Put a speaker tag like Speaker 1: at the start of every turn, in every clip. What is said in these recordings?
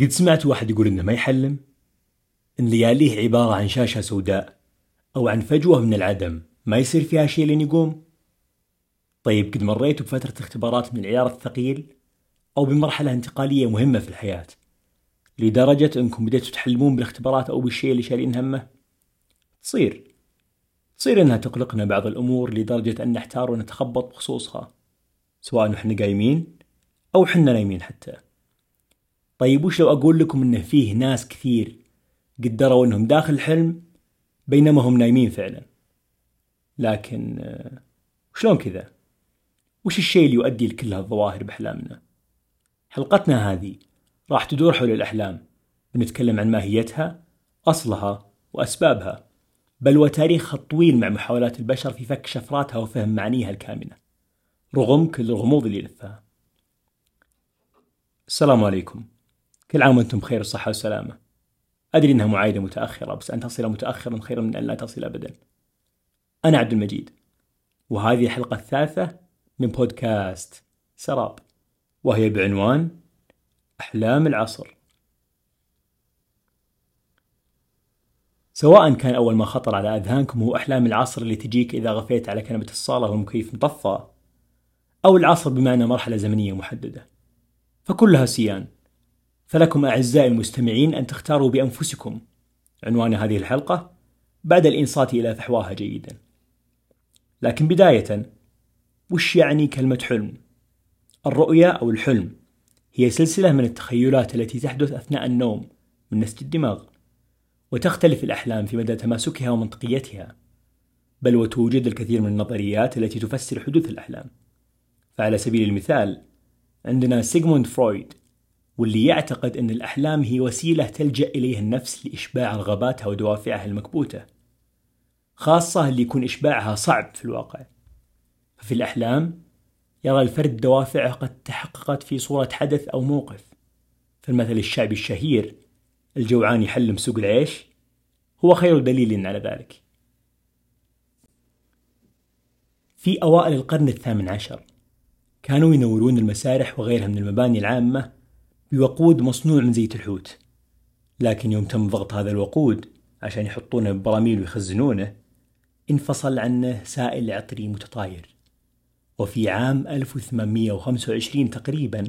Speaker 1: قد سمعت واحد يقول إنه ما يحلم إن لياليه عبارة عن شاشة سوداء أو عن فجوة من العدم ما يصير فيها شيء لين يقوم. طيب قد مريتوا بفترة اختبارات من العيار الثقيل أو بمرحلة انتقالية مهمة في الحياة لدرجة إنكم بديتوا تحلمون بالاختبارات أو بالشيء اللي شايلين همه؟ تصير. تصير إنها تقلقنا بعض الأمور لدرجة أن نحتار ونتخبط بخصوصها سواء إحنا قايمين أو حنا نايمين حتى. طيب وش لو أقول لكم إنه فيه ناس كثير قدروا إنهم داخل حلم بينما هم نايمين فعلا لكن آه، شلون كذا؟ وش الشيء اللي يؤدي لكل هالظواهر بأحلامنا؟ حلقتنا هذه راح تدور حول الأحلام بنتكلم عن ماهيتها أصلها وأسبابها بل وتاريخها الطويل مع محاولات البشر في فك شفراتها وفهم معانيها الكامنة رغم كل الغموض اللي يلفها السلام عليكم كل عام وأنتم بخير الصحة والسلامة. أدري أنها معايدة متأخرة بس أن تصل متأخرا خير من أن لا تصل أبدا. أنا عبد المجيد وهذه الحلقة الثالثة من بودكاست سراب وهي بعنوان أحلام العصر. سواء كان أول ما خطر على أذهانكم هو أحلام العصر اللي تجيك إذا غفيت على كنبة الصالة والمكيف مطفى أو العصر بمعنى مرحلة زمنية محددة. فكلها سيان. فلكم أعزائي المستمعين أن تختاروا بأنفسكم عنوان هذه الحلقة بعد الإنصات إلى فحواها جيدا لكن بداية وش يعني كلمة حلم؟ الرؤية أو الحلم هي سلسلة من التخيلات التي تحدث أثناء النوم من نسج الدماغ وتختلف الأحلام في مدى تماسكها ومنطقيتها بل وتوجد الكثير من النظريات التي تفسر حدوث الأحلام فعلى سبيل المثال عندنا سيغموند فرويد واللي يعتقد أن الأحلام هي وسيلة تلجأ إليها النفس لإشباع رغباتها ودوافعها المكبوتة خاصة اللي يكون إشباعها صعب في الواقع. ففي الأحلام يرى الفرد دوافعه قد تحققت في صورة حدث أو موقف. فالمثل الشعبي الشهير الجوعان يحلم سوق العيش هو خير دليل على ذلك. في أوائل القرن الثامن عشر كانوا ينورون المسارح وغيرها من المباني العامة بوقود مصنوع من زيت الحوت. لكن يوم تم ضغط هذا الوقود عشان يحطونه ببراميل ويخزنونه انفصل عنه سائل عطري متطاير. وفي عام 1825 تقريبا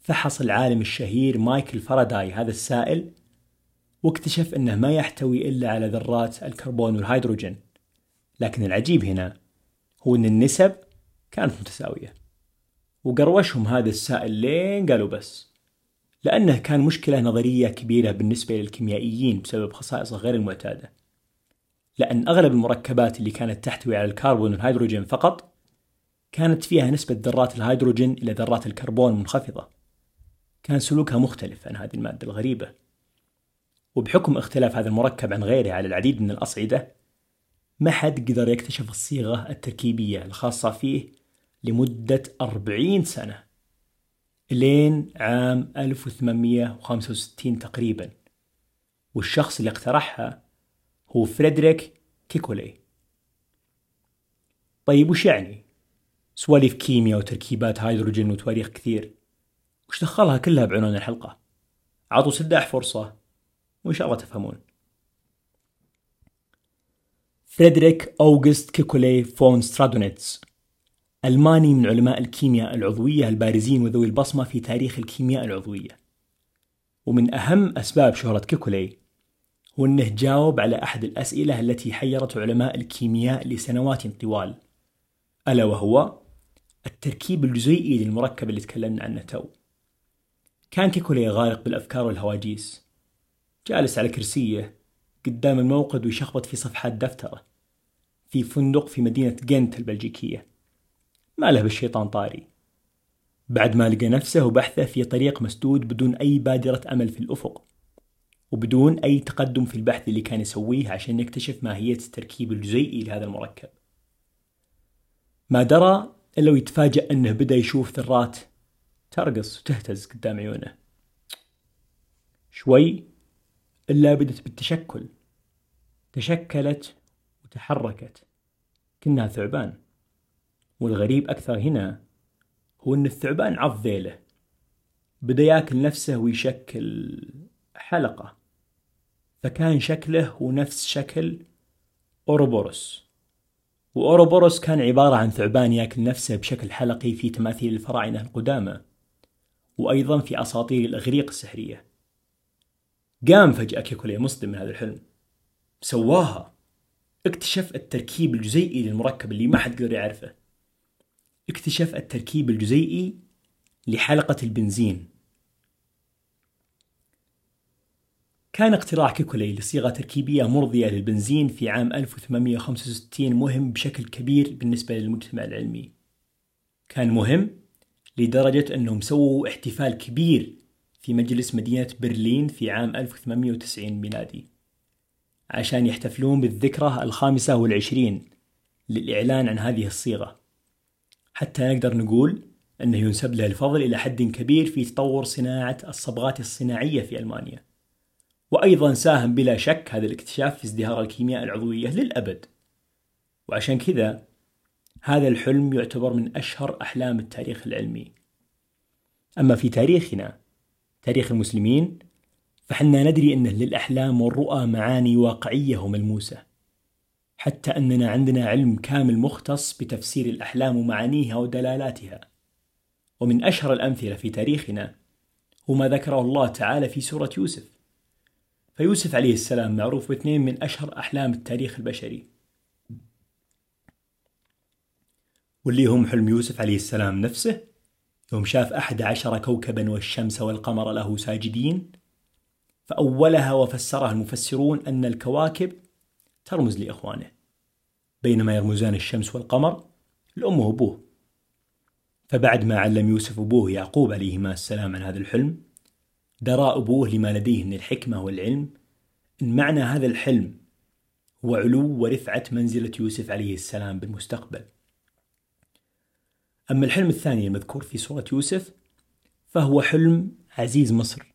Speaker 1: فحص العالم الشهير مايكل فاراداي هذا السائل واكتشف أنه ما يحتوي إلا على ذرات الكربون والهيدروجين. لكن العجيب هنا هو أن النسب كانت متساوية. وقروشهم هذا السائل لين قالوا بس. لأنه كان مشكلة نظرية كبيرة بالنسبة للكيميائيين بسبب خصائصه غير المعتادة. لأن أغلب المركبات اللي كانت تحتوي على الكربون والهيدروجين فقط كانت فيها نسبة ذرات الهيدروجين إلى ذرات الكربون منخفضة. كان سلوكها مختلف عن هذه المادة الغريبة. وبحكم اختلاف هذا المركب عن غيره على العديد من الأصعدة ما حد قدر يكتشف الصيغة التركيبية الخاصة فيه لمدة أربعين سنة. لين عام 1865 تقريبا. والشخص اللي اقترحها هو فريدريك كيكولي. طيب وش يعني؟ سواليف كيمياء وتركيبات هيدروجين وتواريخ كثير. وش دخلها كلها بعنوان الحلقة؟ عطوا سداح فرصة وإن شاء الله تفهمون. فريدريك أوغست كيكولي فون سترادونيتس. ألماني من علماء الكيمياء العضوية البارزين وذوي البصمة في تاريخ الكيمياء العضوية. ومن أهم أسباب شهرة كيكولي هو أنه جاوب على أحد الأسئلة التي حيرت علماء الكيمياء لسنوات طوال ألا وهو التركيب الجزيئي للمركب اللي تكلمنا عنه تو. كان كيكولي غارق بالأفكار والهواجيس. جالس على كرسيه قدام الموقد ويشخبط في صفحات دفتره في فندق في مدينة جنت البلجيكية. ما له بالشيطان طاري. بعد ما لقى نفسه وبحثه في طريق مسدود بدون أي بادرة أمل في الأفق وبدون أي تقدم في البحث اللي كان يسويه عشان يكتشف ماهية التركيب الجزيئي لهذا المركب. ما درى إلا ويتفاجأ أنه بدأ يشوف ذرات ترقص وتهتز قدام عيونه. شوي إلا بدت بالتشكل. تشكلت وتحركت كأنها ثعبان. والغريب أكثر هنا هو أن الثعبان عض ذيله. بدأ يأكل نفسه ويشكل حلقة. فكان شكله هو نفس شكل أوروبوروس وأوروبوروس كان عبارة عن ثعبان يأكل نفسه بشكل حلقي في تماثيل الفراعنة القدامى. وأيضا في أساطير الإغريق السحرية. قام فجأة كيكولي مصدم من هذا الحلم. سواها. اكتشف التركيب الجزيئي للمركب اللي ما حد قدر يعرفه. اكتشف التركيب الجزيئي لحلقة البنزين. كان اختراع كيكولي لصيغة تركيبية مرضية للبنزين في عام 1865 مهم بشكل كبير بالنسبة للمجتمع العلمي. كان مهم لدرجة أنهم سووا احتفال كبير في مجلس مدينة برلين في عام 1890 ميلادي عشان يحتفلون بالذكرى الخامسة والعشرين للإعلان عن هذه الصيغة. حتى نقدر نقول أنه ينسب له الفضل إلى حد كبير في تطور صناعة الصبغات الصناعية في ألمانيا. وأيضا ساهم بلا شك هذا الاكتشاف في ازدهار الكيمياء العضوية للأبد. وعشان كذا هذا الحلم يعتبر من أشهر أحلام التاريخ العلمي. أما في تاريخنا تاريخ المسلمين فحنا ندري أن للأحلام والرؤى معاني واقعية وملموسة. حتى أننا عندنا علم كامل مختص بتفسير الأحلام ومعانيها ودلالاتها. ومن أشهر الأمثلة في تاريخنا هو ما ذكره الله تعالى في سورة يوسف. فيوسف عليه السلام معروف باثنين من أشهر أحلام التاريخ البشري. واللي هم حلم يوسف عليه السلام نفسه يوم شاف أحد عشر كوكبا والشمس والقمر له ساجدين فأولها وفسرها المفسرون أن الكواكب ترمز لإخوانه بينما يرمزان الشمس والقمر لأمه وأبوه. فبعد ما علم يوسف أبوه يعقوب عليهما السلام عن هذا الحلم درى أبوه لما لديه من الحكمة والعلم أن معنى هذا الحلم هو علو ورفعة منزلة يوسف عليه السلام بالمستقبل. أما الحلم الثاني المذكور في سورة يوسف فهو حلم عزيز مصر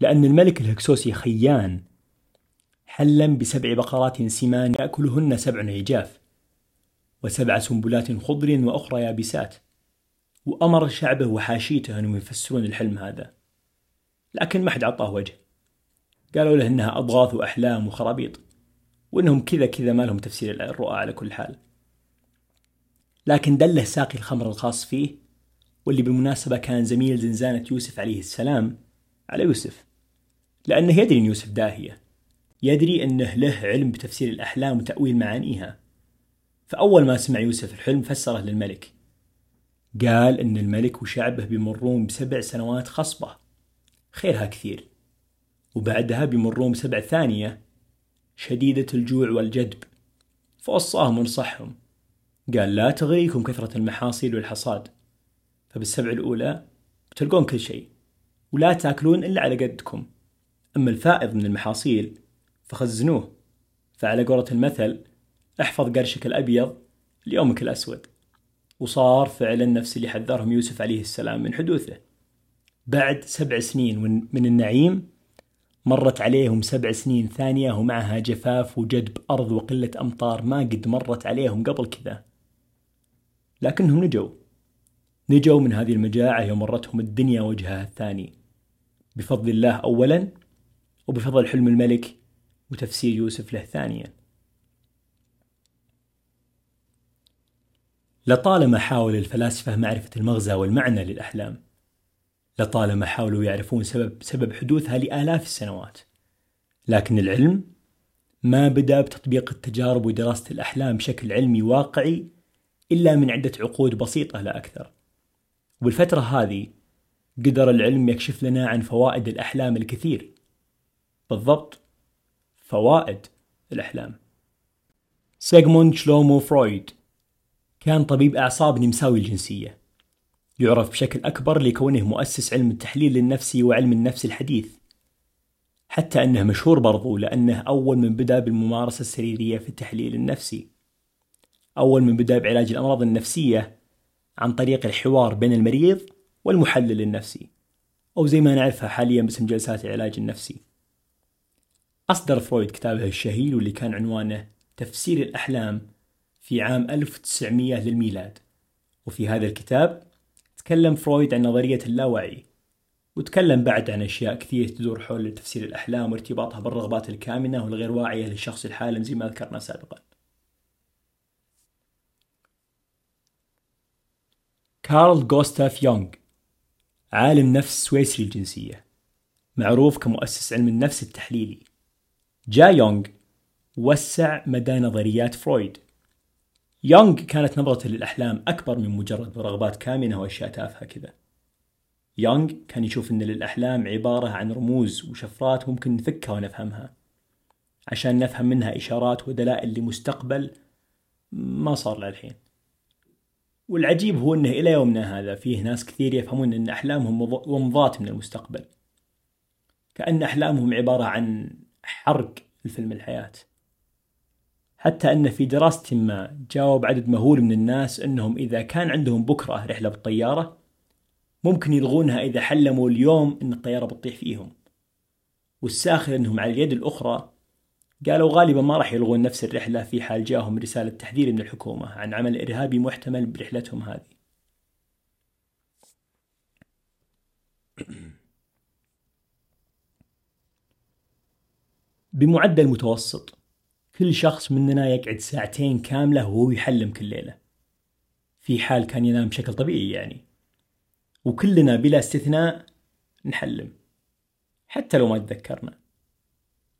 Speaker 1: لأن الملك الهكسوسي خيان حلم بسبع بقرات سمان يأكلهن سبع عجاف وسبع سنبلات خضر وأخرى يابسات وأمر شعبه وحاشيته أنهم يفسرون الحلم هذا. لكن ما حد عطاه وجه. قالوا له إنها أضغاث وأحلام وخرابيط وإنهم كذا كذا ما لهم تفسير الرؤى على كل حال. لكن دله ساقي الخمر الخاص فيه واللي بالمناسبة كان زميل زنزانة يوسف عليه السلام على يوسف لأنه يدري أن يوسف داهية. يدري أنه له علم بتفسير الأحلام وتأويل معانيها. فأول ما سمع يوسف الحلم فسره للملك. قال أن الملك وشعبه بيمرون بسبع سنوات خصبة. خيرها كثير. وبعدها بيمرون بسبع ثانية. شديدة الجوع والجدب. فوصاهم ونصحهم. قال لا تغريكم كثرة المحاصيل والحصاد. فبالسبع الأولى بتلقون كل شيء. ولا تاكلون إلا على قدكم. أما الفائض من المحاصيل فخزنوه. فعلى قولة المثل احفظ قرشك الأبيض ليومك الأسود. وصار فعلا نفس اللي حذرهم يوسف عليه السلام من حدوثه. بعد سبع سنين من النعيم مرت عليهم سبع سنين ثانية ومعها جفاف وجدب أرض وقلة أمطار ما قد مرت عليهم قبل كذا. لكنهم نجوا. نجوا من هذه المجاعة يوم مرتهم الدنيا وجهها الثاني. بفضل الله أولا وبفضل حلم الملك وتفسير يوسف له ثانيا. لطالما حاول الفلاسفة معرفة المغزى والمعنى للأحلام لطالما حاولوا يعرفون سبب سبب حدوثها لآلاف السنوات لكن العلم ما بدأ بتطبيق التجارب ودراسة الأحلام بشكل علمي واقعي إلا من عدة عقود بسيطة لا أكثر. وبالفترة هذه قدر العلم يكشف لنا عن فوائد الأحلام الكثير. بالضبط فوائد الأحلام. سيغموند شلومو فرويد. كان طبيب أعصاب نمساوي الجنسية. يعرف بشكل أكبر لكونه مؤسس علم التحليل النفسي وعلم النفس الحديث. حتى أنه مشهور برضو لأنه أول من بدأ بالممارسة السريرية في التحليل النفسي. أول من بدأ بعلاج الأمراض النفسية عن طريق الحوار بين المريض والمحلل النفسي. أو زي ما نعرفها حاليا باسم جلسات العلاج النفسي. أصدر فرويد كتابه الشهير واللي كان عنوانه تفسير الأحلام في عام 1900 للميلاد. وفي هذا الكتاب تكلم فرويد عن نظرية اللاوعي وتكلم بعد عن أشياء كثير تدور حول تفسير الأحلام وارتباطها بالرغبات الكامنة والغير واعية للشخص الحالم زي ما ذكرنا سابقا. كارل غوستاف يونغ عالم نفس سويسري الجنسية معروف كمؤسس علم النفس التحليلي. جاء يونغ وسع مدى نظريات فرويد. يونغ كانت نظرته للأحلام أكبر من مجرد رغبات كامنة وأشياء تافهة كذا. يونغ كان يشوف أن للأحلام عبارة عن رموز وشفرات ممكن نفكها ونفهمها. عشان نفهم منها إشارات ودلائل لمستقبل ما صار للحين. والعجيب هو أنه إلى يومنا هذا فيه ناس كثير يفهمون أن أحلامهم ومضات من المستقبل. كأن أحلامهم عبارة عن حرق الفيلم الحياة. حتى أن في دراسة ما جاوب عدد مهول من الناس أنهم إذا كان عندهم بكرة رحلة بالطيارة ممكن يلغونها إذا حلموا اليوم أن الطيارة بتطيح فيهم. والساخر أنهم على اليد الأخرى قالوا غالبا ما راح يلغون نفس الرحلة في حال جاهم رسالة تحذير من الحكومة عن عمل إرهابي محتمل برحلتهم هذه. بمعدل متوسط. كل شخص مننا يقعد ساعتين كاملة وهو يحلم كل ليلة. في حال كان ينام بشكل طبيعي يعني. وكلنا بلا استثناء نحلم. حتى لو ما تذكرنا.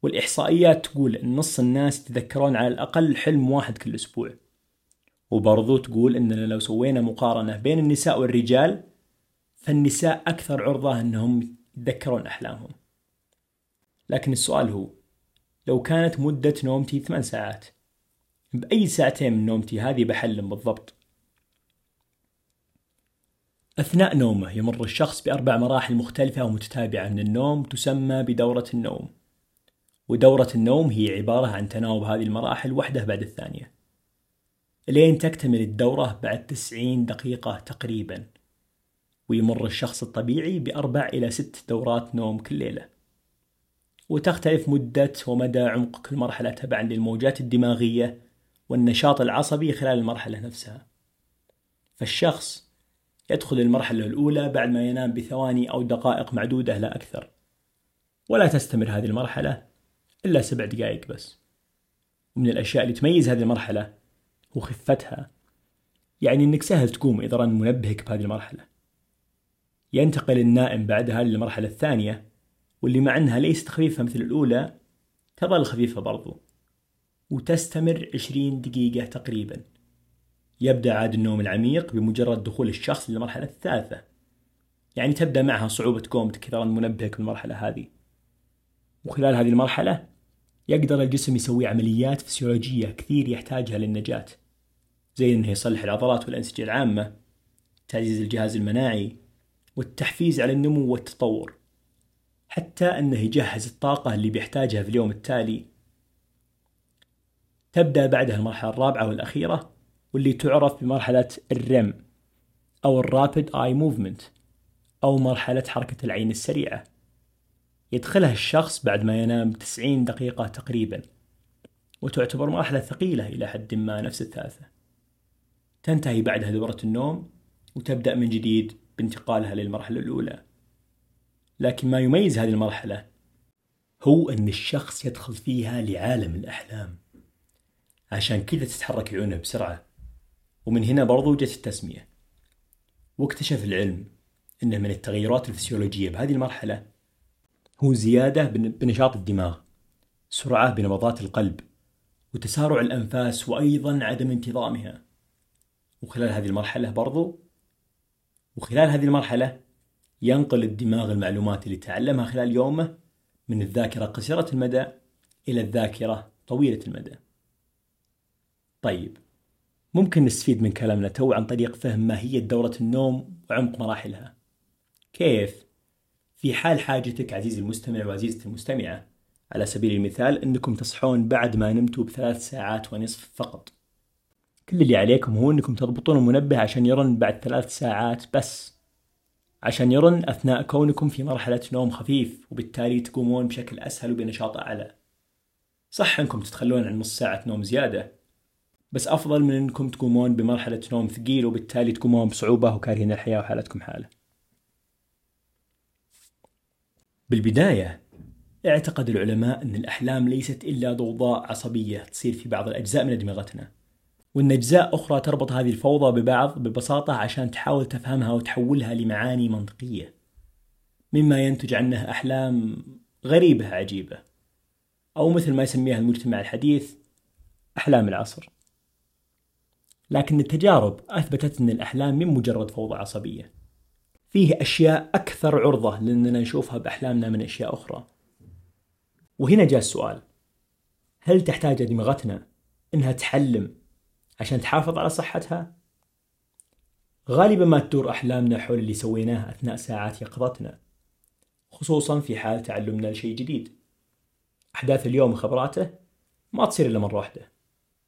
Speaker 1: والإحصائيات تقول أن نص الناس يتذكرون على الأقل حلم واحد كل أسبوع. وبرضو تقول أننا لو سوينا مقارنة بين النساء والرجال فالنساء أكثر عرضة أنهم يتذكرون أحلامهم. لكن السؤال هو لو كانت مدة نومتي ثمان ساعات. بأي ساعتين من نومتي هذه بحلم بالضبط. أثناء نومه يمر الشخص بأربع مراحل مختلفة ومتتابعة من النوم تسمى بدورة النوم. ودورة النوم هي عبارة عن تناوب هذه المراحل واحدة بعد الثانية. لين تكتمل الدورة بعد تسعين دقيقة تقريبا. ويمر الشخص الطبيعي بأربع إلى ست دورات نوم كل ليلة. وتختلف مدة ومدى عمق كل مرحلة تبعا للموجات الدماغية والنشاط العصبي خلال المرحلة نفسها. فالشخص يدخل المرحلة الأولى بعد ما ينام بثواني أو دقائق معدودة لا أكثر. ولا تستمر هذه المرحلة إلا سبع دقائق بس. ومن الأشياء اللي تميز هذه المرحلة هو خفتها. يعني أنك سهل تقوم إذا رن منبهك بهذه المرحلة. ينتقل النائم بعدها للمرحلة الثانية واللي مع أنها ليست خفيفة مثل الأولى تظل خفيفة برضو. وتستمر عشرين دقيقة تقريبا. يبدأ عاد النوم العميق بمجرد دخول الشخص للمرحلة الثالثة. يعني تبدأ معها صعوبة إذا رن منبهك بالمرحلة هذه. وخلال هذه المرحلة يقدر الجسم يسوي عمليات فسيولوجية كثير يحتاجها للنجاة. زي إنه يصلح العضلات والأنسجة العامة تعزيز الجهاز المناعي والتحفيز على النمو والتطور. حتى أنه يجهز الطاقة اللي بيحتاجها في اليوم التالي. تبدأ بعدها المرحلة الرابعة والأخيرة واللي تعرف بمرحلة الرم أو الرابid اي موفمنت أو مرحلة حركة العين السريعة. يدخلها الشخص بعد ما ينام 90 دقيقة تقريبا وتعتبر مرحلة ثقيلة إلى حد ما نفس الثالثة. تنتهي بعدها دورة النوم وتبدأ من جديد بانتقالها للمرحلة الأولى. لكن ما يميز هذه المرحلة هو أن الشخص يدخل فيها لعالم الأحلام. عشان كذا تتحرك عيونه بسرعة. ومن هنا برضو جت التسمية. واكتشف العلم أن من التغيرات الفسيولوجية بهذه المرحلة هو زيادة بنشاط الدماغ سرعة بنبضات القلب وتسارع الأنفاس وأيضا عدم انتظامها. وخلال هذه المرحلة برضو وخلال هذه المرحلة ينقل الدماغ المعلومات اللي تعلمها خلال يومه من الذاكرة قصيرة المدى إلى الذاكرة طويلة المدى. طيب ممكن نستفيد من كلامنا تو عن طريق فهم ماهية دورة النوم وعمق مراحلها. كيف؟ في حال حاجتك عزيزي المستمع وعزيزتي المستمعة على سبيل المثال أنكم تصحون بعد ما نمتوا بثلاث ساعات ونصف فقط. كل اللي عليكم هو أنكم تضبطون المنبه عشان يرن بعد ثلاث ساعات بس. عشان يرن أثناء كونكم في مرحلة نوم خفيف وبالتالي تقومون بشكل أسهل وبنشاط أعلى. صح أنكم تتخلون عن نص ساعة نوم زيادة بس أفضل من أنكم تقومون بمرحلة نوم ثقيل وبالتالي تقومون بصعوبة وكارهين الحياة وحالتكم حالة. بالبداية اعتقد العلماء أن الأحلام ليست إلا ضوضاء عصبية تصير في بعض الأجزاء من أدمغتنا. وأن أجزاء أخرى تربط هذه الفوضى ببعض ببساطة عشان تحاول تفهمها وتحولها لمعاني منطقية. مما ينتج عنها أحلام غريبة عجيبة. أو مثل ما يسميها المجتمع الحديث أحلام العصر. لكن التجارب أثبتت أن الأحلام من مجرد فوضى عصبية. فيه أشياء أكثر عرضة لأننا نشوفها بأحلامنا من أشياء أخرى. وهنا جاء السؤال. هل تحتاج دماغتنا أنها تحلم عشان تحافظ على صحتها؟ غالبا ما تدور أحلامنا حول اللي سويناه أثناء ساعات يقظتنا خصوصا في حال تعلمنا لشيء جديد. أحداث اليوم وخبراته ما تصير إلا مرة واحدة.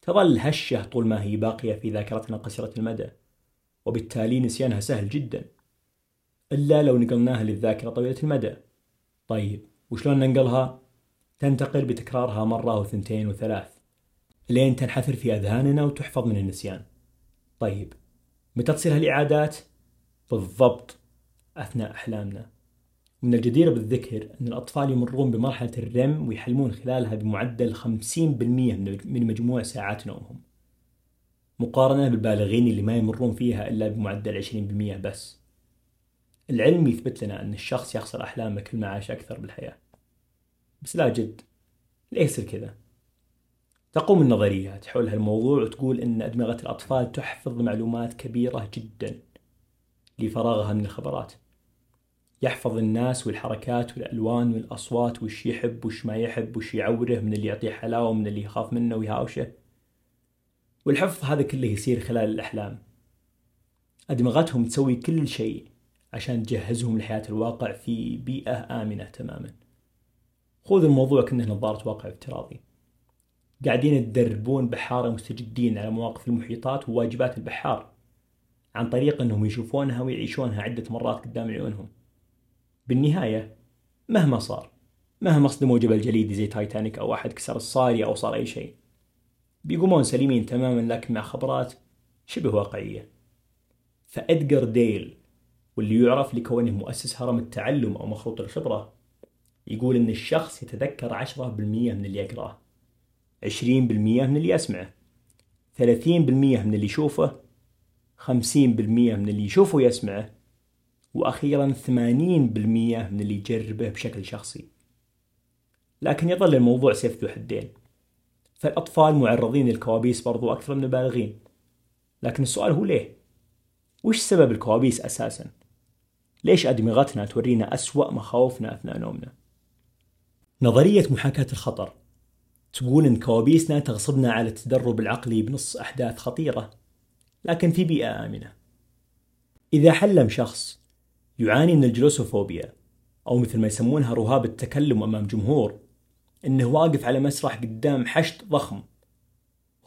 Speaker 1: تظل هشة طول ما هي باقية في ذاكرتنا قصيرة المدى وبالتالي نسيانها سهل جدا. إلا لو نقلناها للذاكرة طويلة المدى. طيب وشلون ننقلها؟ تنتقل بتكرارها مرة وثنتين وثلاث. لين تنحثر في أذهاننا وتحفظ من النسيان. طيب متى تصير هالإعادات؟ بالضبط أثناء أحلامنا. من الجدير بالذكر أن الأطفال يمرون بمرحلة الرم ويحلمون خلالها بمعدل 50% من مجموع ساعات نومهم. مقارنة بالبالغين اللي ما يمرون فيها إلا بمعدل 20% بس. العلم يثبت لنا أن الشخص يخسر أحلامه كل ما عاش أكثر بالحياة. بس لا جد يصير كذا؟ تقوم النظريات حول هالموضوع وتقول أن أدمغة الأطفال تحفظ معلومات كبيرة جدا لفراغها من الخبرات. يحفظ الناس والحركات والألوان والأصوات وش يحب وش ما يحب وش يعوره من اللي يعطيه حلاوة ومن اللي يخاف منه ويهاوشه. والحفظ هذا كله يصير خلال الأحلام. أدمغتهم تسوي كل شيء عشان تجهزهم لحياة الواقع في بيئة آمنة تماما. خذ الموضوع كأنه نظارة واقع افتراضي. قاعدين تدربون بحارة مستجدين على مواقف المحيطات وواجبات البحار عن طريق أنهم يشوفونها ويعيشونها عدة مرات قدام عيونهم. بالنهاية مهما صار مهما صدموا جبل جليدي زي تايتانيك أو أحد كسر الصاري أو صار أي شيء بيقومون سليمين تماما لكن مع خبرات شبه واقعية. فإدجر ديل واللي يعرف لكونه مؤسس هرم التعلم أو مخروط الخبرة يقول إن الشخص يتذكر عشرة بالمية من اللي يقرأه. عشرين بالمية من اللي يسمعه ثلاثين بالمية من اللي يشوفه خمسين بالمية من اللي يشوفه ويسمعه وأخيرا 80% من اللي يجربه بشكل شخصي لكن يظل الموضوع سيف ذو حدين فالأطفال معرضين للكوابيس برضو أكثر من البالغين لكن السؤال هو ليه؟ وش سبب الكوابيس أساسا؟ ليش أدمغتنا تورينا أسوأ مخاوفنا أثناء نومنا؟ نظرية محاكاة الخطر تقول إن كوابيسنا تغصبنا على التدرب العقلي بنص أحداث خطيرة لكن في بيئة آمنة. إذا حلم شخص يعاني من الجلوسوفوبيا أو مثل ما يسمونها رهاب التكلم أمام جمهور إنه واقف على مسرح قدام حشد ضخم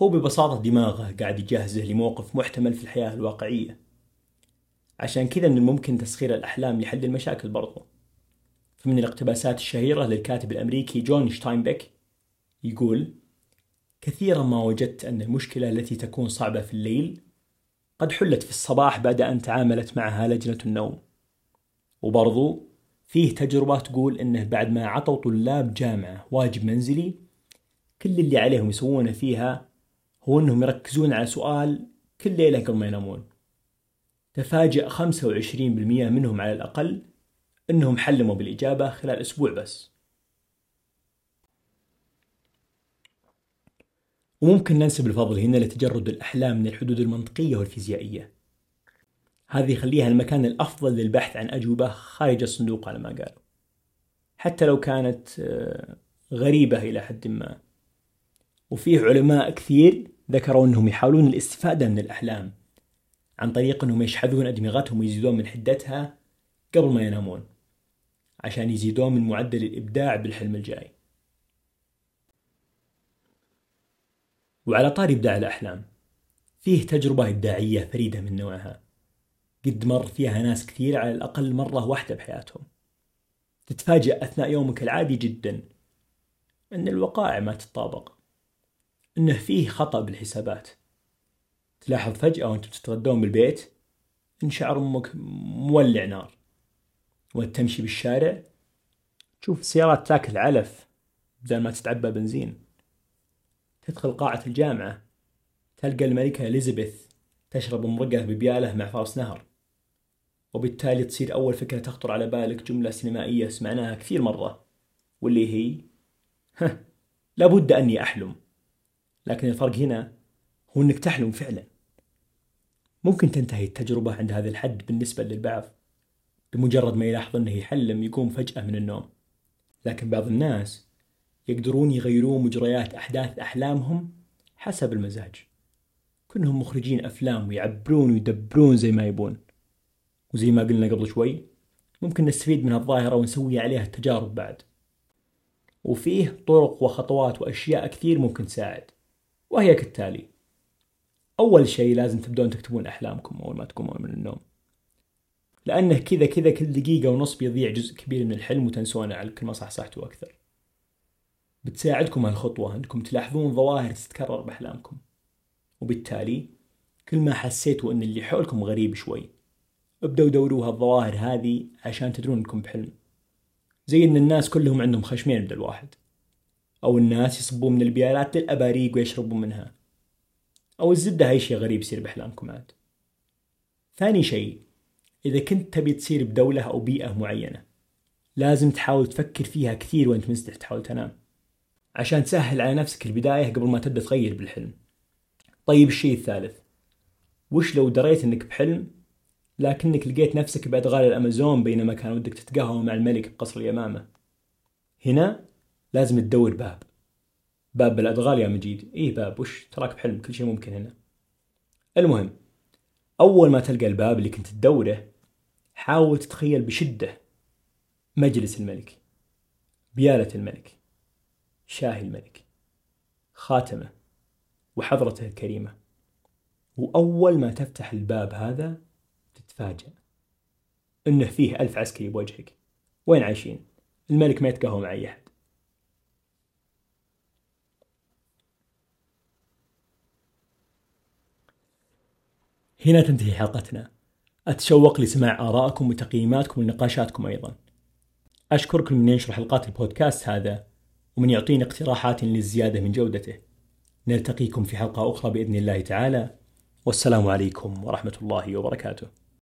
Speaker 1: هو ببساطة دماغه قاعد يجهزه لموقف محتمل في الحياة الواقعية. عشان كذا من الممكن تسخير الأحلام لحل المشاكل برضو. فمن الاقتباسات الشهيرة للكاتب الأمريكي جون شتاينبيك يقول كثيرا ما وجدت أن المشكلة التي تكون صعبة في الليل قد حلت في الصباح بعد أن تعاملت معها لجنة النوم. وبرضو فيه تجربة تقول أنه بعد ما عطوا طلاب جامعة واجب منزلي كل اللي عليهم يسوونه فيها هو أنهم يركزون على سؤال كل ليلة قبل ما ينامون. تفاجأ 25% منهم على الأقل أنهم حلموا بالإجابة خلال أسبوع بس. وممكن ننسب الفضل هنا لتجرد الأحلام من الحدود المنطقية والفيزيائية. هذه يخليها المكان الأفضل للبحث عن أجوبة خارج الصندوق على ما قالوا. حتى لو كانت آه، غريبة إلى حد ما. وفيه علماء كثير ذكروا أنهم يحاولون الاستفادة من الأحلام عن طريق أنهم يشحذون أدمغتهم ويزيدون من حدتها قبل ما ينامون عشان يزيدون من معدل الإبداع بالحلم الجاي وعلى طار إبداع الأحلام فيه تجربة إبداعية فريدة من نوعها. قد مر فيها ناس كثير على الأقل مرة واحدة بحياتهم. تتفاجأ أثناء يومك العادي جدا أن الوقائع ما تتطابق أنه فيه خطأ بالحسابات. تلاحظ فجأة وأنت تتغدون بالبيت إن شعر أمك مولع نار. وأنت تمشي بالشارع تشوف السيارات تاكل علف بدل ما تتعبى بنزين. تدخل قاعة الجامعة تلقى الملكة إليزابيث تشرب مرقة ببيالة مع فرس نهر. وبالتالي تصير أول فكرة تخطر على بالك جملة سينمائية سمعناها كثير مرة واللي هي لابد أني أحلم. لكن الفرق هنا هو أنك تحلم فعلا. ممكن تنتهي التجربة عند هذا الحد بالنسبة للبعض بمجرد ما يلاحظ أنه يحلم يقوم فجأة من النوم. لكن بعض الناس يقدرون يغيرون مجريات أحداث أحلامهم حسب المزاج. كلهم مخرجين أفلام ويعبرون ويدبرون زي ما يبون. وزي ما قلنا قبل شوي ممكن نستفيد من هالظاهرة ونسوي عليها التجارب بعد. وفيه طرق وخطوات وأشياء كثير ممكن تساعد وهي كالتالي أول شيء لازم تبدون تكتبون أحلامكم أول ما تقومون من النوم. لأنه كذا كذا كل دقيقة ونص بيضيع جزء كبير من الحلم وتنسونه على كل ما صحصحتوا أكثر. بتساعدكم هالخطوة أنكم تلاحظون ظواهر تتكرر بأحلامكم. وبالتالي كل ما حسيتوا أن اللي حولكم غريب شوي ابدأوا دوروا هالظواهر هذه عشان تدرون أنكم بحلم. زي أن الناس كلهم عندهم خشمين بدل واحد أو الناس يصبون من البيالات للأباريق ويشربون منها. أو الزبدة هاي شيء غريب يصير بأحلامكم عاد. ثاني شيء إذا كنت تبي تصير بدولة أو بيئة معينة لازم تحاول تفكر فيها كثير وأنت مستح تحاول تنام. عشان تسهل على نفسك البداية قبل ما تبدأ تغير بالحلم. طيب الشيء الثالث وش لو دريت إنك بحلم لكنك لقيت نفسك بأدغال الأمازون بينما كان ودك تتقهوى مع الملك بقصر اليمامة؟ هنا لازم تدور باب. باب بالأدغال يا مجيد. إيه باب؟ وش؟ تراك بحلم كل شيء ممكن هنا. المهم أول ما تلقى الباب اللي كنت تدوره حاول تتخيل بشدة مجلس الملك بيالة الملك. شاهي الملك خاتمه وحضرته الكريمة. وأول ما تفتح الباب هذا تتفاجأ إنه فيه ألف عسكري بوجهك. وين عايشين؟ الملك ما يتقهوى مع أي أحد. هنا تنتهي حلقتنا. أتشوق لسماع آرائكم وتقييماتكم ونقاشاتكم أيضا. أشكركم من ينشر حلقات البودكاست هذا. ومن يعطيني اقتراحات للزيادة من جودته. نلتقيكم في حلقة أخرى بإذن الله تعالى. والسلام عليكم ورحمة الله وبركاته.